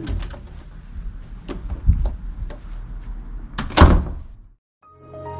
Mm.